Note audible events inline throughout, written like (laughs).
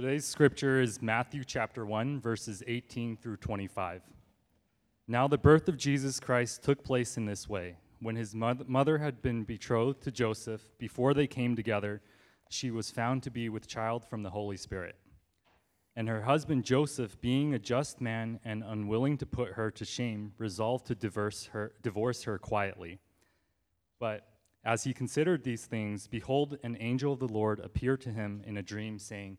Today's scripture is Matthew chapter 1, verses 18 through 25. Now, the birth of Jesus Christ took place in this way. When his mother had been betrothed to Joseph, before they came together, she was found to be with child from the Holy Spirit. And her husband Joseph, being a just man and unwilling to put her to shame, resolved to divorce her, divorce her quietly. But as he considered these things, behold, an angel of the Lord appeared to him in a dream, saying,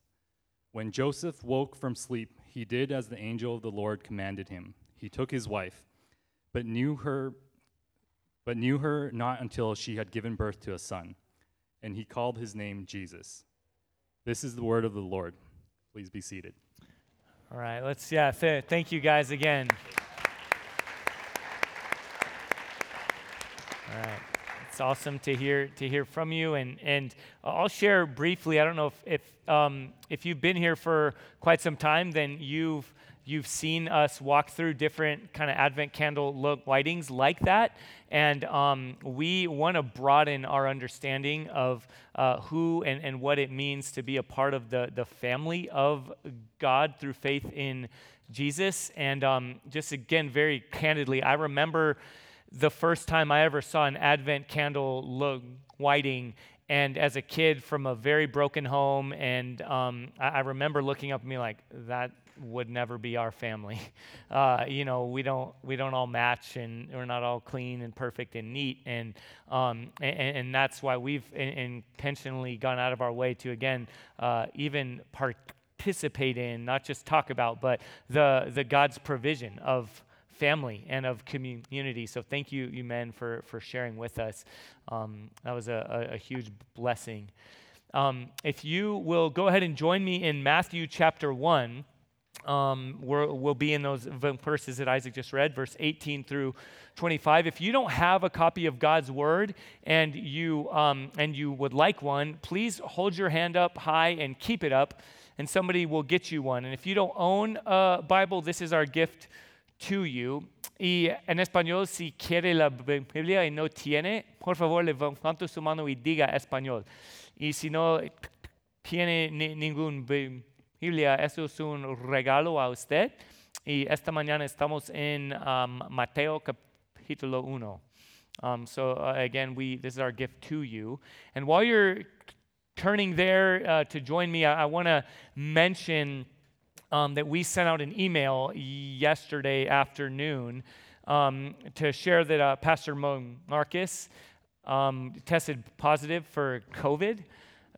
When Joseph woke from sleep, he did as the angel of the Lord commanded him. He took his wife, but knew her but knew her not until she had given birth to a son, and he called his name Jesus. This is the word of the Lord. Please be seated. All right, let's, yeah, th- thank you guys again. All right. It's awesome to hear to hear from you, and and I'll share briefly. I don't know if if um, if you've been here for quite some time, then you've you've seen us walk through different kind of Advent candle lightings like that, and um, we want to broaden our understanding of uh, who and, and what it means to be a part of the, the family of God through faith in Jesus. And um, just again, very candidly, I remember the first time I ever saw an Advent candle lighting. And as a kid from a very broken home, and um, I, I remember looking up at me like, that would never be our family. (laughs) Uh, you know, we don't we don't all match, and we're not all clean and perfect and neat, and um, and, and, that's why we've intentionally gone out of our way to again uh, even participate in, not just talk about, but the the God's provision of family and of community. So thank you, you men, for for sharing with us. Um, that was a, a, a huge blessing. Um, if you will go ahead and join me in Matthew chapter 1, um, we will be in those verses that Isaac just read, verse 18 through 25. If you don't have a copy of God's word and you um, and you would like one, please hold your hand up high and keep it up, and somebody will get you one. And if you don't own a Bible, this is our gift to you. Y en español, si quiere la Biblia y no tiene, por favor levanta su mano y diga español. Y si no tiene ningún Biblia, eso es un regalo a usted. Y esta mañana estamos en um, Mateo capítulo 1. Um, so uh, again, we this is our gift to you. And while you're turning there uh, to join me, I, I want to mention um, that we sent out an email yesterday afternoon um, to share that uh, Pastor Marcus um, tested positive for COVID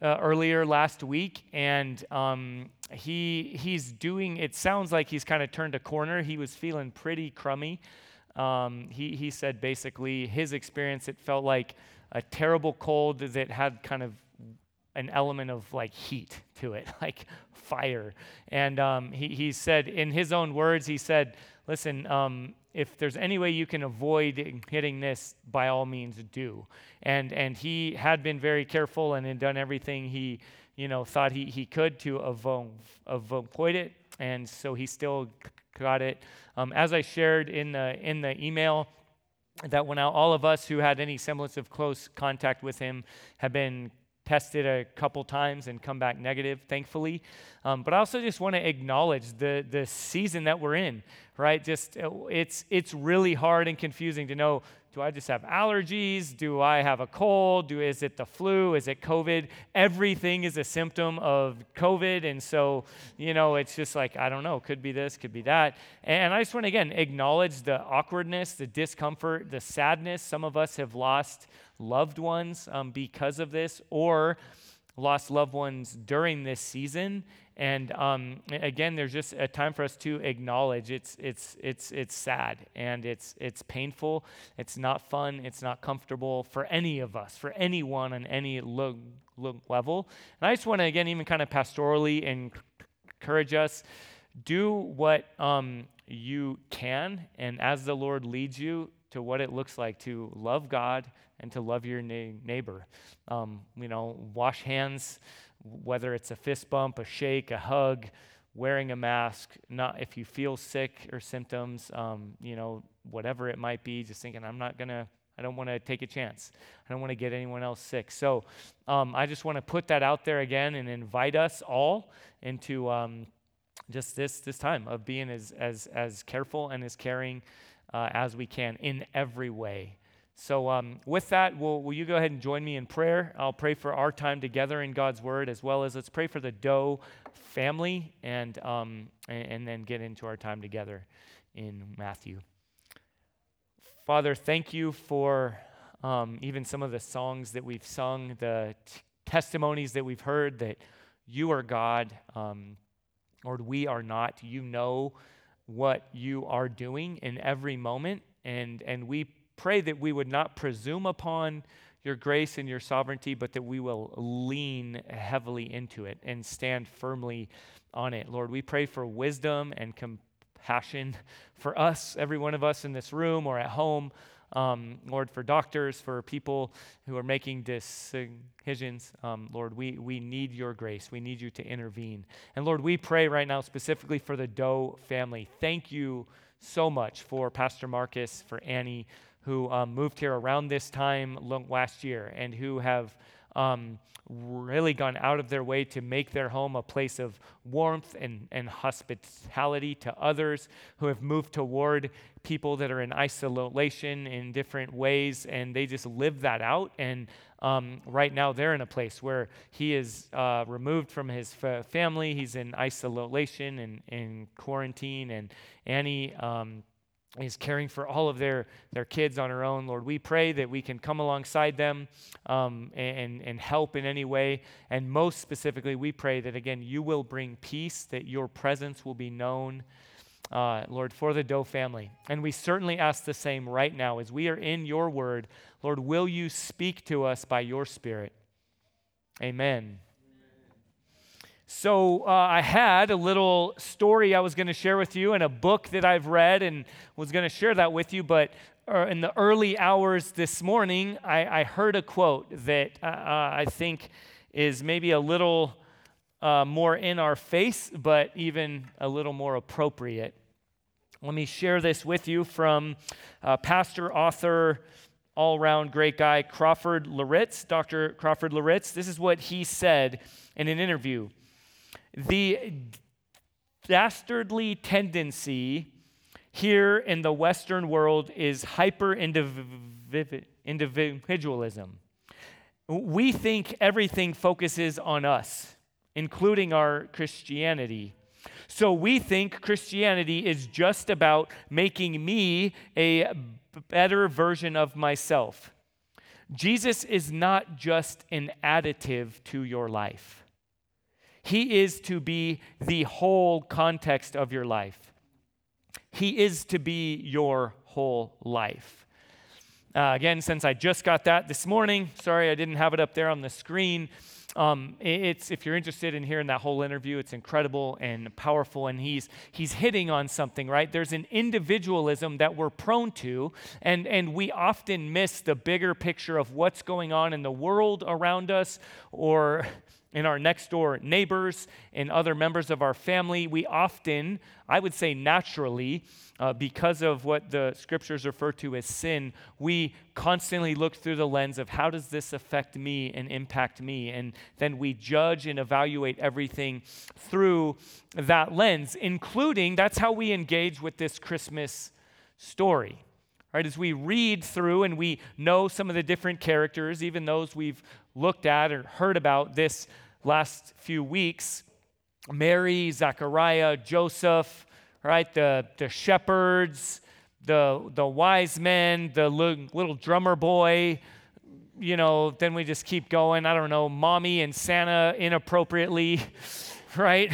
uh, earlier last week, and um, he he's doing. It sounds like he's kind of turned a corner. He was feeling pretty crummy. Um, he he said basically his experience. It felt like a terrible cold that had kind of an element of like heat to it, (laughs) like fire. And um, he, he said, in his own words, he said, listen, um, if there's any way you can avoid hitting this, by all means do. And, and he had been very careful and had done everything he you know, thought he, he could to avoid it. And so he still got it. Um, as I shared in the, in the email, that out, all of us who had any semblance of close contact with him have been tested a couple times and come back negative, thankfully. Um, but I also just want to acknowledge the, the season that we're in, right? Just uh, it's, it's really hard and confusing to know do I just have allergies? Do I have a cold? Do, is it the flu? Is it COVID? Everything is a symptom of COVID. And so, you know, it's just like, I don't know, could be this, could be that. And I just want to, again, acknowledge the awkwardness, the discomfort, the sadness. Some of us have lost loved ones um, because of this or lost loved ones during this season. And um, again, there's just a time for us to acknowledge it's, it's, it's, it's sad and it's, it's painful. It's not fun. It's not comfortable for any of us, for anyone on any lo- lo- level. And I just want to, again, even kind of pastorally encourage us do what um, you can, and as the Lord leads you, to what it looks like to love God and to love your neighbor. Um, you know, wash hands, whether it's a fist bump, a shake, a hug, wearing a mask. Not if you feel sick or symptoms, um, you know, whatever it might be. Just thinking, I'm not gonna. I don't want to take a chance. I don't want to get anyone else sick. So um, I just want to put that out there again and invite us all into um, just this this time of being as as as careful and as caring uh, as we can in every way. So, um, with that, will, will you go ahead and join me in prayer? I'll pray for our time together in God's Word, as well as let's pray for the Doe family, and, um, and, and then get into our time together in Matthew. Father, thank you for um, even some of the songs that we've sung, the t- testimonies that we've heard that you are God. Um, Lord, we are not. You know what you are doing in every moment. And, and we pray that we would not presume upon your grace and your sovereignty, but that we will lean heavily into it and stand firmly on it. Lord, we pray for wisdom and compassion (laughs) for us, every one of us in this room or at home um, Lord, for doctors, for people who are making decisions, um, Lord, we, we need your grace. We need you to intervene. And Lord, we pray right now specifically for the Doe family. Thank you so much for Pastor Marcus, for Annie, who um, moved here around this time last year and who have um, really gone out of their way to make their home a place of warmth and, and hospitality to others who have moved toward people that are in isolation in different ways, and they just live that out. And um, right now, they're in a place where he is uh, removed from his f- family. He's in isolation and in quarantine, and Annie. Um, is caring for all of their, their kids on her own. Lord, we pray that we can come alongside them um, and, and help in any way. And most specifically, we pray that, again, you will bring peace, that your presence will be known, uh, Lord, for the Doe family. And we certainly ask the same right now as we are in your word. Lord, will you speak to us by your spirit? Amen. So, uh, I had a little story I was going to share with you and a book that I've read and was going to share that with you. But uh, in the early hours this morning, I, I heard a quote that uh, uh I think is maybe a little uh, more in our face, but even a little more appropriate. Let me share this with you from uh, pastor, author, all around great guy, Crawford Loritts, Dr. Crawford Loritts. This is what he said in an interview. The dastardly tendency here in the Western world is hyper individualism. We think everything focuses on us, including our Christianity. So we think Christianity is just about making me a better version of myself. Jesus is not just an additive to your life. He is to be the whole context of your life. He is to be your whole life. Uh, again, since I just got that this morning, sorry I didn't have it up there on the screen. Um, it's if you're interested in hearing that whole interview, it's incredible and powerful, and he's he's hitting on something, right? There's an individualism that we're prone to, and and we often miss the bigger picture of what's going on in the world around us, or in our next door neighbors and other members of our family, we often, I would say naturally, uh, because of what the scriptures refer to as sin, we constantly look through the lens of how does this affect me and impact me? And then we judge and evaluate everything through that lens, including that's how we engage with this Christmas story. Right, as we read through and we know some of the different characters, even those we've looked at or heard about this last few weeks Mary, Zachariah, Joseph, right? The, the shepherds, the, the wise men, the little drummer boy, you know, then we just keep going. I don't know, mommy and Santa inappropriately, (laughs) right?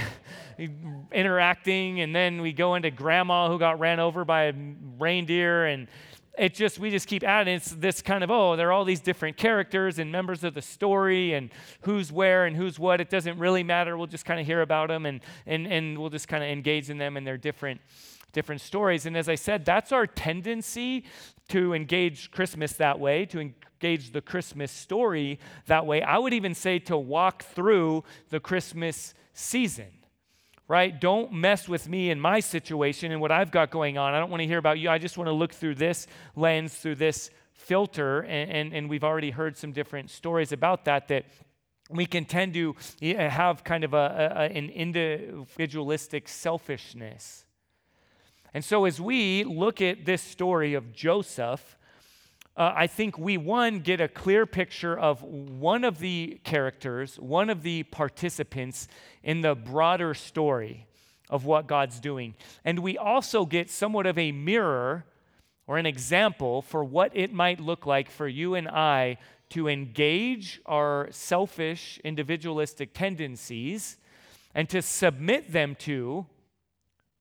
Interacting, and then we go into grandma who got ran over by a reindeer, and it just we just keep adding it's this kind of oh there are all these different characters and members of the story and who's where and who's what. It doesn't really matter. We'll just kind of hear about them and and and we'll just kind of engage in them and their different different stories. And as i said that's our tendency to engage christmas that way to engage the christmas story that way. I would even say to walk through the christmas season right? Don't mess with me and my situation and what I've got going on. I don't want to hear about you. I just want to look through this lens, through this filter. And, and, and we've already heard some different stories about that, that we can tend to eh, have kind of a, a, an individualistic selfishness. And so, as we look at this story of Joseph, uh, I think we, one, get a clear picture of one of the characters, one of the participants in the broader story of what God's doing. And we also get somewhat of a mirror or an example for what it might look like for you and I to engage our selfish, individualistic tendencies and to submit them to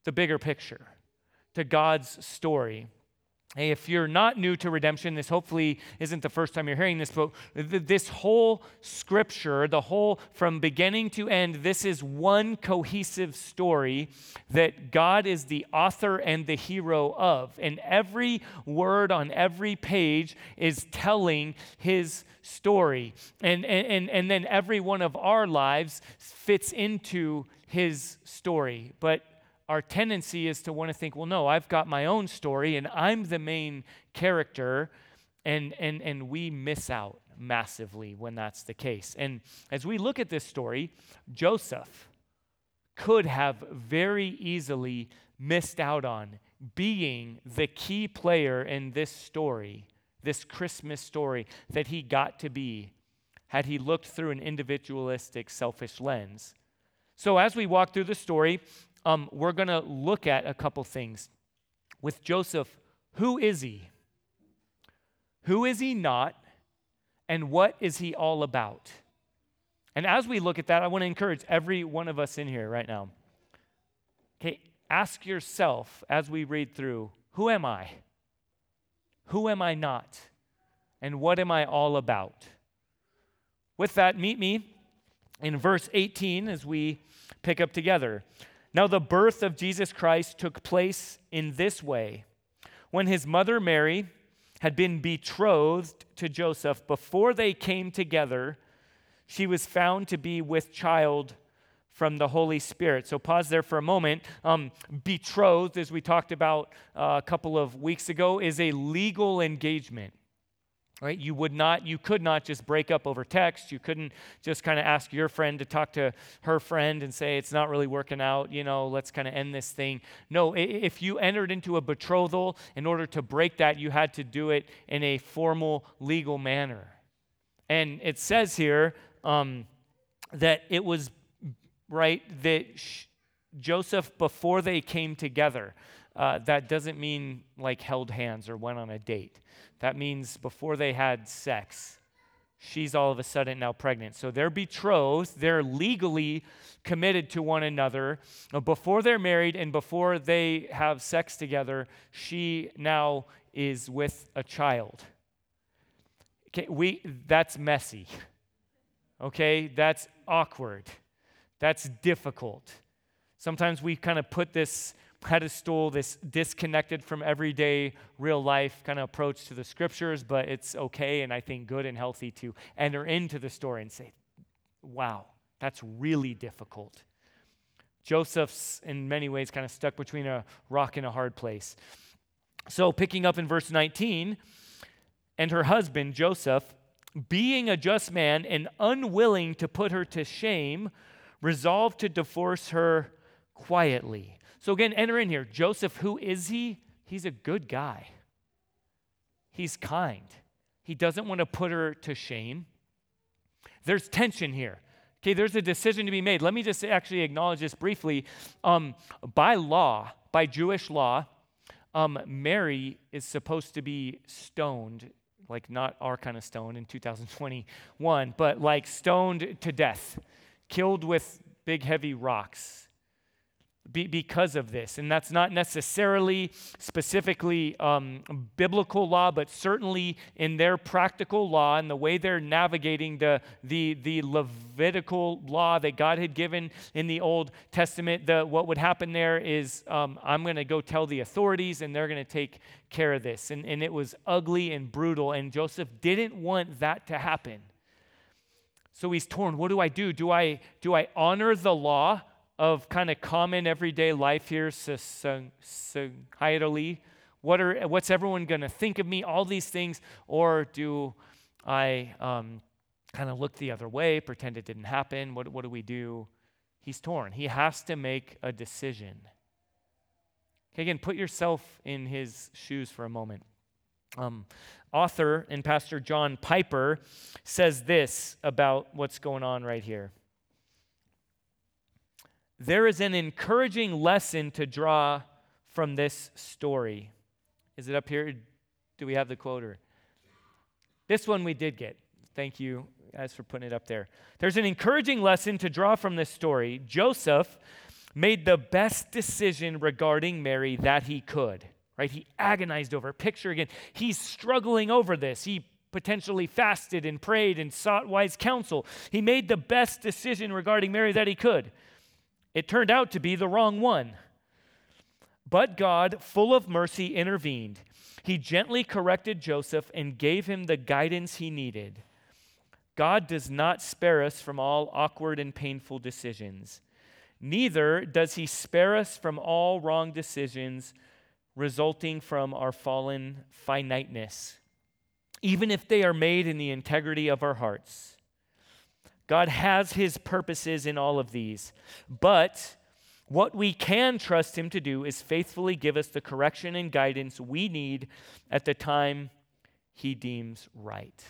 the bigger picture, to God's story. Hey, if you're not new to redemption, this hopefully isn't the first time you're hearing this, but this whole scripture, the whole from beginning to end, this is one cohesive story that God is the author and the hero of. And every word on every page is telling his story. And, and, and then every one of our lives fits into his story. But our tendency is to want to think, well, no, I've got my own story and I'm the main character, and, and, and we miss out massively when that's the case. And as we look at this story, Joseph could have very easily missed out on being the key player in this story, this Christmas story that he got to be, had he looked through an individualistic, selfish lens. So, as we walk through the story, um, we're going to look at a couple things. With Joseph, who is he? Who is he not? And what is he all about? And as we look at that, I want to encourage every one of us in here right now. Okay, ask yourself as we read through who am I? Who am I not? And what am I all about? With that, meet me in verse 18 as we pick up together. Now, the birth of Jesus Christ took place in this way. When his mother Mary had been betrothed to Joseph, before they came together, she was found to be with child from the Holy Spirit. So, pause there for a moment. Um, betrothed, as we talked about uh, a couple of weeks ago, is a legal engagement right? You would not you could not just break up over text. You couldn't just kind of ask your friend to talk to her friend and say it's not really working out you know let's kind of end this thing. No if you entered into a betrothal in order to break that you had to do it in a formal legal manner. And it says here um, that it was right that joseph before they came together uh, that doesn't mean like held hands or went on a date that means before they had sex, she's all of a sudden now pregnant. So they're betrothed, they're legally committed to one another. Before they're married and before they have sex together, she now is with a child. Okay, we that's messy. Okay? That's awkward. That's difficult. Sometimes we kind of put this pedestal, this disconnected from everyday real life kind of approach to the scriptures, but it's okay and I think good and healthy to enter into the story and say, wow, that's really difficult. Joseph's, in many ways, kind of stuck between a rock and a hard place. So, picking up in verse 19, and her husband, Joseph, being a just man and unwilling to put her to shame, resolved to divorce her quietly. So again, enter in here. Joseph, who is he? He's a good guy. He's kind. He doesn't want to put her to shame. There's tension here. Okay, there's a decision to be made. Let me just actually acknowledge this briefly. Um, by law, by Jewish law, um, Mary is supposed to be stoned, like not our kind of stone in 2021, but like stoned to death, killed with big, heavy rocks be, because of this. And that's not necessarily specifically um, biblical law, but certainly in their practical law and the way they're navigating the, the, the Levitical law that God had given in the Old Testament. The, what would happen there is um, I'm going to go tell the authorities and they're going to take care of this. And, and it was ugly and brutal, and Joseph didn't want that to happen. So he's torn. What do I do? Do I, do I honor the law? Of kind of common everyday life here societally? What are, what's everyone going to think of me? All these things. Or do I um, kind of look the other way, pretend it didn't happen? What, what do we do? He's torn. He has to make a decision. Okay, again, put yourself in his shoes for a moment. Um, author and Pastor John Piper says this about what's going on right here there is an encouraging lesson to draw from this story. Is it up here? Do we have the quoter? This one we did get. Thank you guys for putting it up there. There's an encouraging lesson to draw from this story. Joseph made the best decision regarding Mary that he could. Right? He agonized over. Picture again. He's struggling over this. He potentially fasted and prayed and sought wise counsel. He made the best decision regarding Mary that he could. It turned out to be the wrong one. But God, full of mercy, intervened. He gently corrected Joseph and gave him the guidance he needed. God does not spare us from all awkward and painful decisions. Neither does he spare us from all wrong decisions resulting from our fallen finiteness, even if they are made in the integrity of our hearts. God has his purposes in all of these. But what we can trust him to do is faithfully give us the correction and guidance we need at the time he deems right.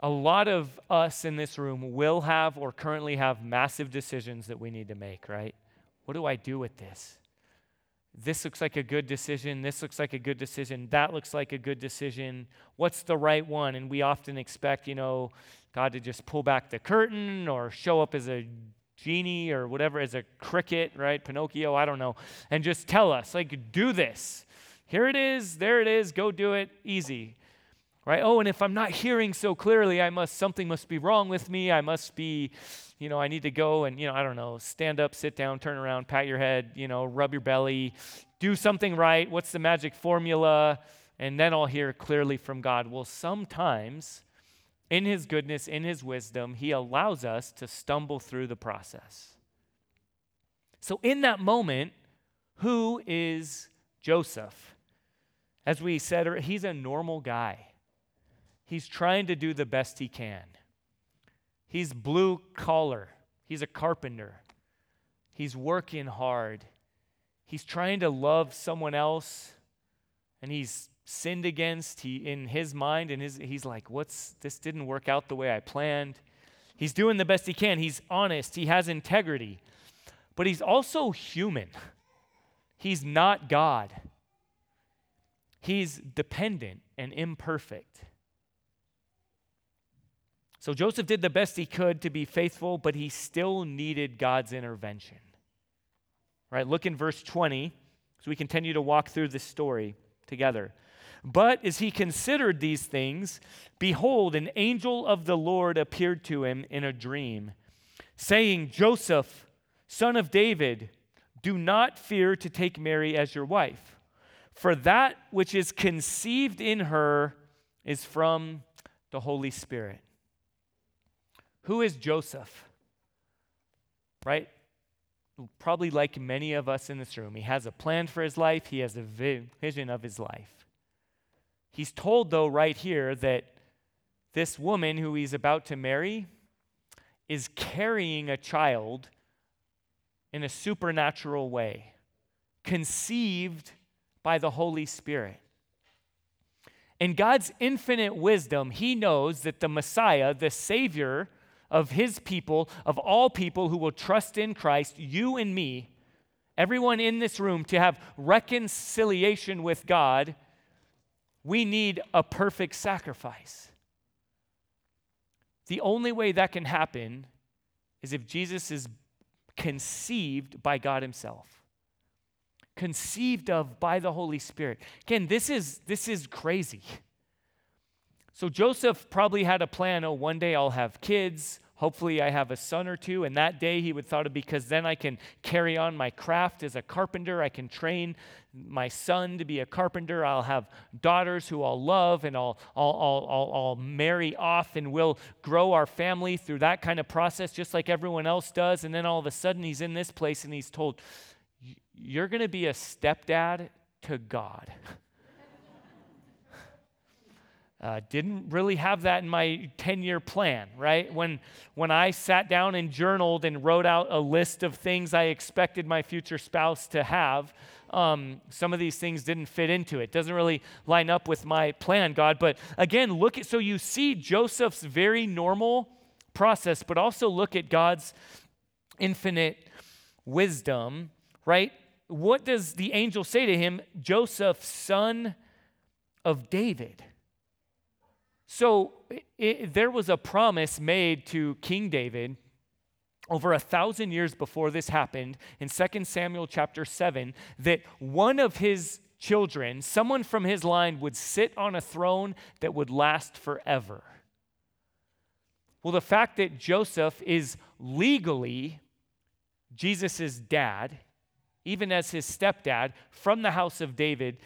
A lot of us in this room will have or currently have massive decisions that we need to make, right? What do I do with this? This looks like a good decision. This looks like a good decision. That looks like a good decision. What's the right one? And we often expect, you know, God to just pull back the curtain or show up as a genie or whatever, as a cricket, right? Pinocchio, I don't know, and just tell us, like, do this. Here it is, there it is, go do it, easy. Right? Oh, and if I'm not hearing so clearly, I must something must be wrong with me. I must be, you know, I need to go and, you know, I don't know, stand up, sit down, turn around, pat your head, you know, rub your belly, do something right. What's the magic formula? And then I'll hear clearly from God. Well, sometimes in His goodness, in His wisdom, He allows us to stumble through the process. So, in that moment, who is Joseph? As we said, er, he's a normal guy. He's trying to do the best he can. He's blue collar, he's a carpenter. He's working hard. He's trying to love someone else, and he's sinned against. He, in his mind, and his, he's like, "What's this? Didn't work out the way I planned." He's doing the best he can. He's honest. He has integrity, but he's also human. (laughs) He's not God. He's dependent and imperfect. So Joseph did the best he could to be faithful, but he still needed God's intervention. Right? Look in verse 20 as we continue to walk through this story together. But as he considered these things, behold, an angel of the Lord appeared to him in a dream, saying, Joseph, son of David, do not fear to take Mary as your wife, for that which is conceived in her is from the Holy Spirit. Who is Joseph? Right? Probably like many of us in this room, he has a plan for his life, he has a vision of his life. He's told, though, right here, that this woman who he's about to marry is carrying a child in a supernatural way, conceived by the Holy Spirit. In God's infinite wisdom, He knows that the Messiah, the Savior of His people, of all people who will trust in Christ, you and me, everyone in this room, to have reconciliation with God we need a perfect sacrifice. The only way that can happen is if Jesus is conceived by God Himself. Conceived of by the Holy Spirit. Again, this is, this is crazy. So Joseph probably had a plan oh, one day I'll have kids. Hopefully, I have a son or two. And that day, he would thought of because then I can carry on my craft as a carpenter. I can train my son to be a carpenter. I'll have daughters who I'll love and I'll, I'll, I'll, I'll, I'll marry off and we'll grow our family through that kind of process, just like everyone else does. And then all of a sudden, he's in this place and he's told, You're going to be a stepdad to God. (laughs) Uh, didn't really have that in my 10 year plan, right? When, when I sat down and journaled and wrote out a list of things I expected my future spouse to have, um, some of these things didn't fit into it. Doesn't really line up with my plan, God. But again, look at, so you see Joseph's very normal process, but also look at God's infinite wisdom, right? What does the angel say to him? Joseph, son of David. So it, there was a promise made to King David over a thousand years before this happened in 2 Samuel chapter 7 that one of his children, someone from his line, would sit on a throne that would last forever. Well, the fact that Joseph is legally Jesus' dad, even as his stepdad, from the house of David,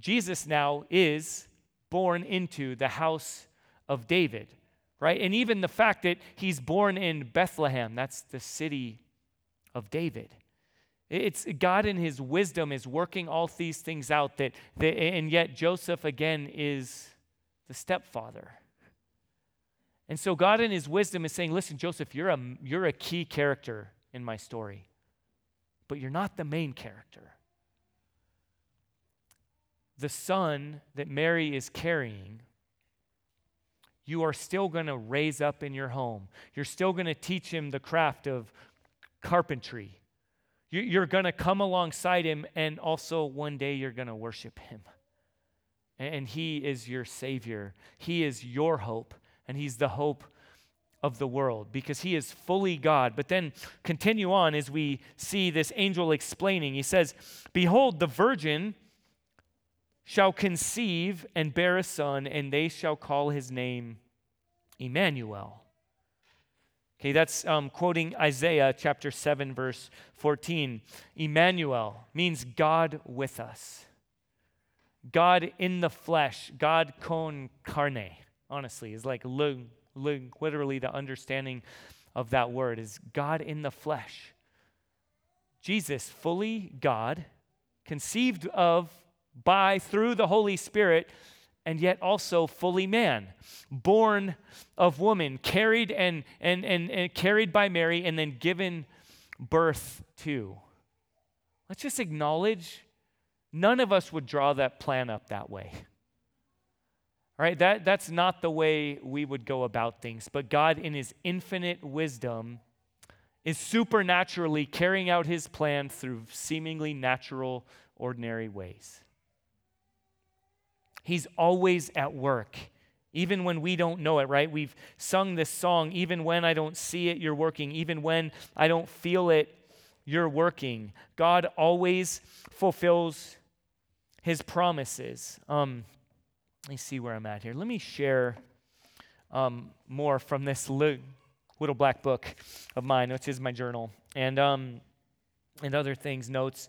Jesus now is born into the house of David, right? And even the fact that he's born in Bethlehem, that's the city of David. It's God in his wisdom is working all these things out that, that and yet Joseph again is the stepfather. And so God in his wisdom is saying, listen, Joseph, you're a, you're a key character in my story, but you're not the main character the son that Mary is carrying, you are still going to raise up in your home. You're still going to teach him the craft of carpentry. You're going to come alongside him, and also one day you're going to worship him. And he is your Savior. He is your hope, and he's the hope of the world because he is fully God. But then continue on as we see this angel explaining. He says, Behold, the virgin shall conceive and bear a son, and they shall call his name Emmanuel. Okay, that's um, quoting Isaiah chapter 7, verse 14. Emmanuel means God with us. God in the flesh, God con carne, honestly, is like literally the understanding of that word is God in the flesh. Jesus, fully God, conceived of by, through the Holy Spirit, and yet also fully man, born of woman, carried and, and, and, and carried by Mary, and then given birth to. Let's just acknowledge none of us would draw that plan up that way. All right, that, that's not the way we would go about things. But God, in His infinite wisdom, is supernaturally carrying out His plan through seemingly natural, ordinary ways. He's always at work, even when we don't know it, right? We've sung this song, even when I don't see it, you're working. Even when I don't feel it, you're working. God always fulfills his promises. Um, let me see where I'm at here. Let me share um, more from this little black book of mine, which is my journal, and, um, and other things, notes.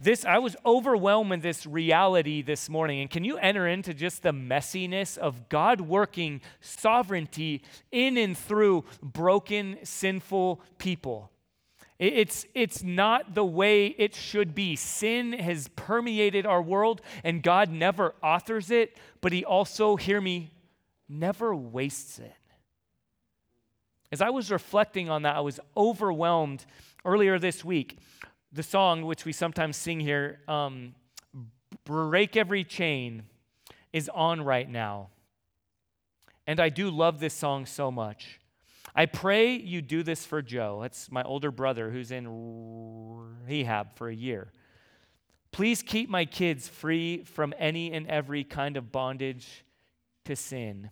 This, I was overwhelmed with this reality this morning. And can you enter into just the messiness of God working sovereignty in and through broken, sinful people? It's, it's not the way it should be. Sin has permeated our world, and God never authors it, but He also, hear me, never wastes it. As I was reflecting on that, I was overwhelmed earlier this week the song which we sometimes sing here, um, Break Every Chain, is on right now. And I do love this song so much. I pray you do this for Joe. That's my older brother who's in rehab for a year. Please keep my kids free from any and every kind of bondage to sin.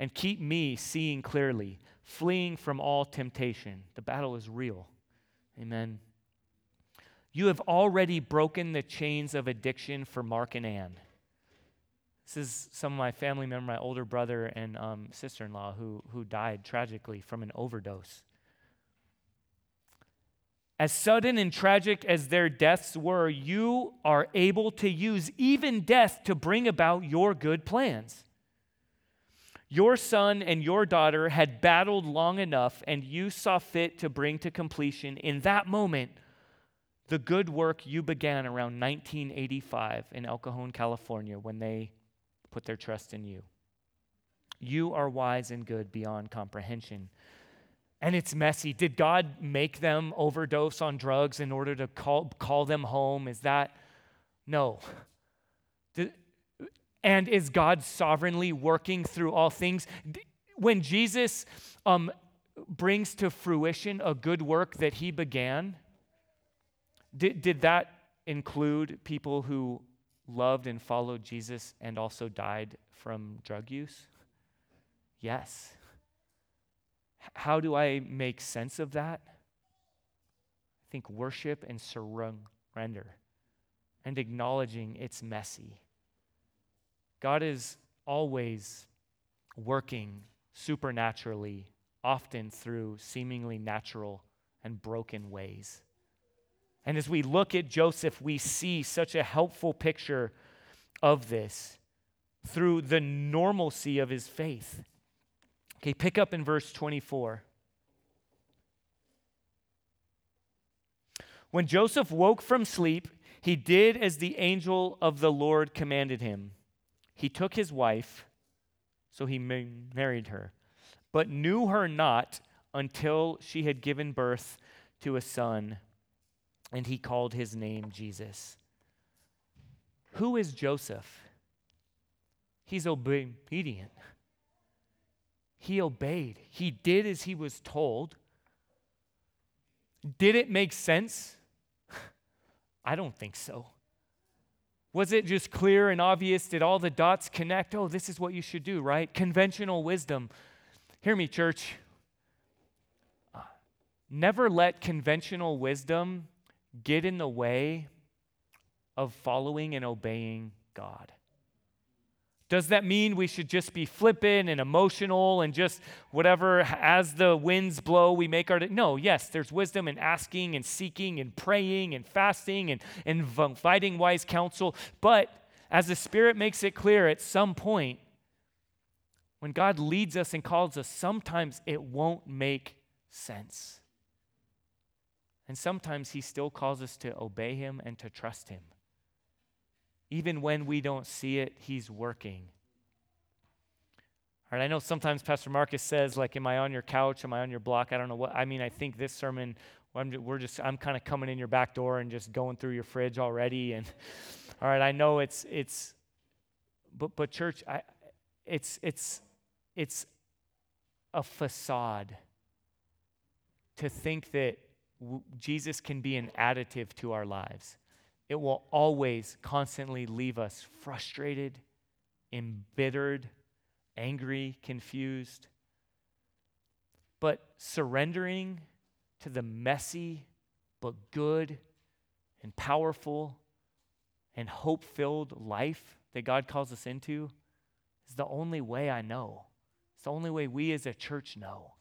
and keep me seeing clearly, fleeing from all temptation. The battle is real. Amen. You have already broken the chains of addiction for Mark and Ann. This is some of my family member, my older brother and um, sister in law, who, who died tragically from an overdose. As sudden and tragic as their deaths were, you are able to use even death to bring about your good plans. Your son and your daughter had battled long enough, and you saw fit to bring to completion in that moment the good work you began around 1985 in El Cajon, California, when they put their trust in you. You are wise and good beyond comprehension and it's messy. Did God make them overdose on drugs in order to call, call them home? Is that? No. And is God sovereignly working through all things? When Jesus um, brings to fruition a good work that he began, did, did that include people who loved and followed Jesus and also died from drug use? Yes. How do I make sense of that? I think worship and surrender and acknowledging it's messy. God is always working supernaturally, often through seemingly natural and broken ways. And as we look at Joseph, we see such a helpful picture of this through the normalcy of his faith. Okay, pick up in verse 24. When Joseph woke from sleep, he did as the angel of the Lord commanded him. He took his wife, so he married her, but knew her not until she had given birth to a son, and he called his name Jesus. Who is Joseph? He's obedient. He obeyed. He did as he was told. Did it make sense? (laughs) I don't think so. Was it just clear and obvious? Did all the dots connect? Oh, this is what you should do, right? Conventional wisdom. Hear me, church. Uh, never let conventional wisdom get in the way of following and obeying God. Does that mean we should just be flippant and emotional and just whatever, as the winds blow, we make our. No, yes, there's wisdom in asking and seeking and praying and fasting and, and inviting wise counsel. But as the Spirit makes it clear, at some point, when God leads us and calls us, sometimes it won't make sense. And sometimes He still calls us to obey Him and to trust Him. Even when we don't see it, He's working. All right, I know sometimes Pastor Marcus says, like, am I on your couch? Am I on your block? I don't know what. I mean, I think this sermon, we're just, I'm kind of coming in your back door and just going through your fridge already. And (laughs) all right, I know it's, it's, but, but church, I, it's, it's, it's a facade to think that w- Jesus can be an additive to our lives it will always constantly leave us frustrated, embittered, angry, confused. But surrendering to the messy but good and powerful and hope filled life that God calls us into is the only way I know. It's the only way we as a church know.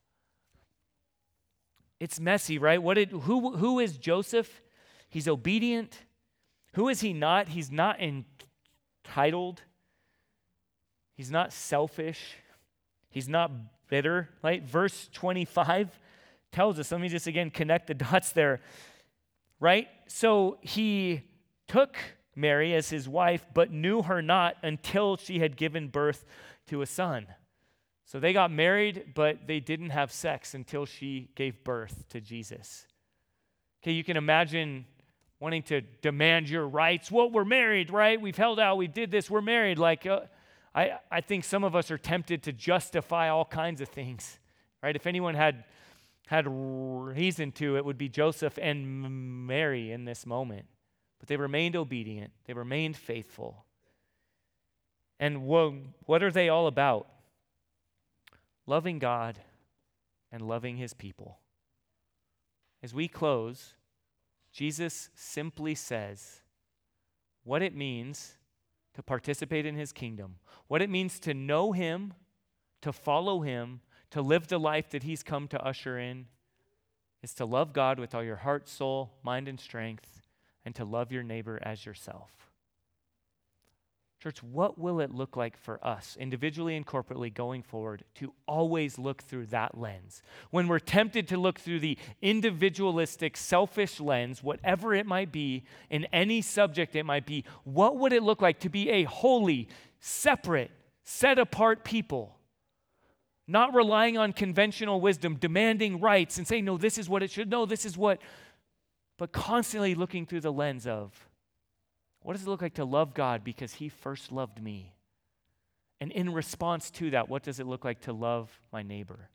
It's messy, right? What did, who, who is Joseph? He's obedient. Who is he not? He's not entitled. He's not selfish. He's not bitter. Right? Verse 25 tells us, let me just again connect the (laughs) dots there. Right? So he took Mary as his wife, but knew her not until she had given birth to a son. So they got married, but they didn't have sex until she gave birth to Jesus. Okay, you can imagine wanting to demand your rights. Well, we're married, right? We've held out, we did this, we're married. Like, uh, I, I think some of us are tempted to justify all kinds of things, right? If anyone had had reason to, it would be Joseph and Mary in this moment. But they remained obedient, they remained faithful. And what, what are they all about? Loving God and loving his people. As we close, Jesus simply says what it means to participate in his kingdom, what it means to know him, to follow him, to live the life that he's come to usher in, is to love God with all your heart, soul, mind, and strength, and to love your neighbor as yourself. Church, what will it look like for us, individually and corporately, going forward, to always look through that lens? When we're tempted to look through the individualistic, selfish lens, whatever it might be, in any subject it might be, what would it look like to be a holy, separate, set apart people? Not relying on conventional wisdom, demanding rights, and saying, no, this is what it should, no, this is what, but constantly looking through the lens of, what does it look like to love God because He first loved me? And in response to that, what does it look like to love my neighbor?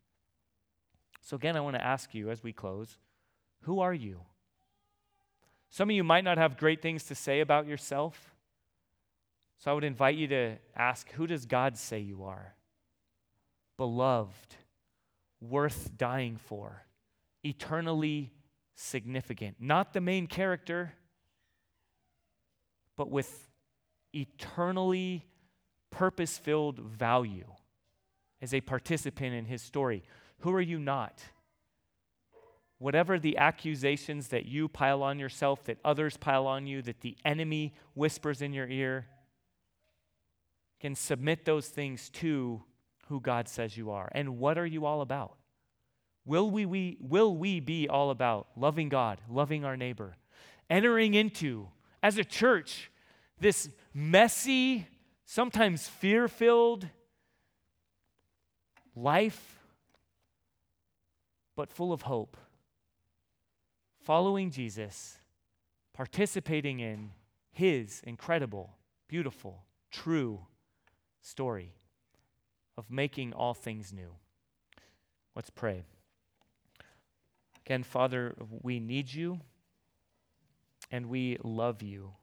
So, again, I want to ask you as we close who are you? Some of you might not have great things to say about yourself. So, I would invite you to ask who does God say you are? Beloved, worth dying for, eternally significant. Not the main character but with eternally purpose filled value as a participant in his story. Who are you not? Whatever the accusations that you pile on yourself, that others pile on you, that the enemy whispers in your ear, can submit those things to who God says you are. And what are you all about? Will we, we, will we be all about loving God, loving our neighbor, entering into as a church, this messy, sometimes fear filled life, but full of hope. Following Jesus, participating in his incredible, beautiful, true story of making all things new. Let's pray. Again, Father, we need you and we love you.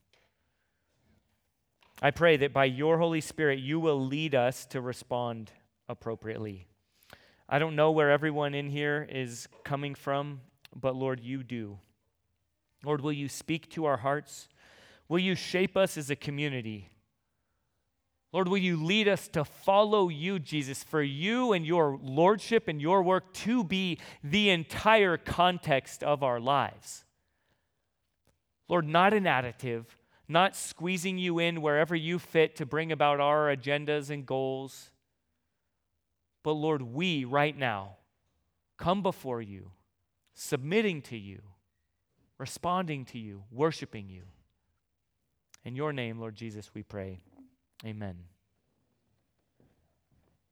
I pray that by your Holy Spirit, you will lead us to respond appropriately. I don't know where everyone in here is coming from, but Lord, you do. Lord, will you speak to our hearts? Will you shape us as a community? Lord, will you lead us to follow you, Jesus, for you and your lordship and your work to be the entire context of our lives? Lord, not an additive, not squeezing you in wherever you fit to bring about our agendas and goals. But Lord, we right now come before you, submitting to you, responding to you, worshiping you. In your name, Lord Jesus, we pray. Amen.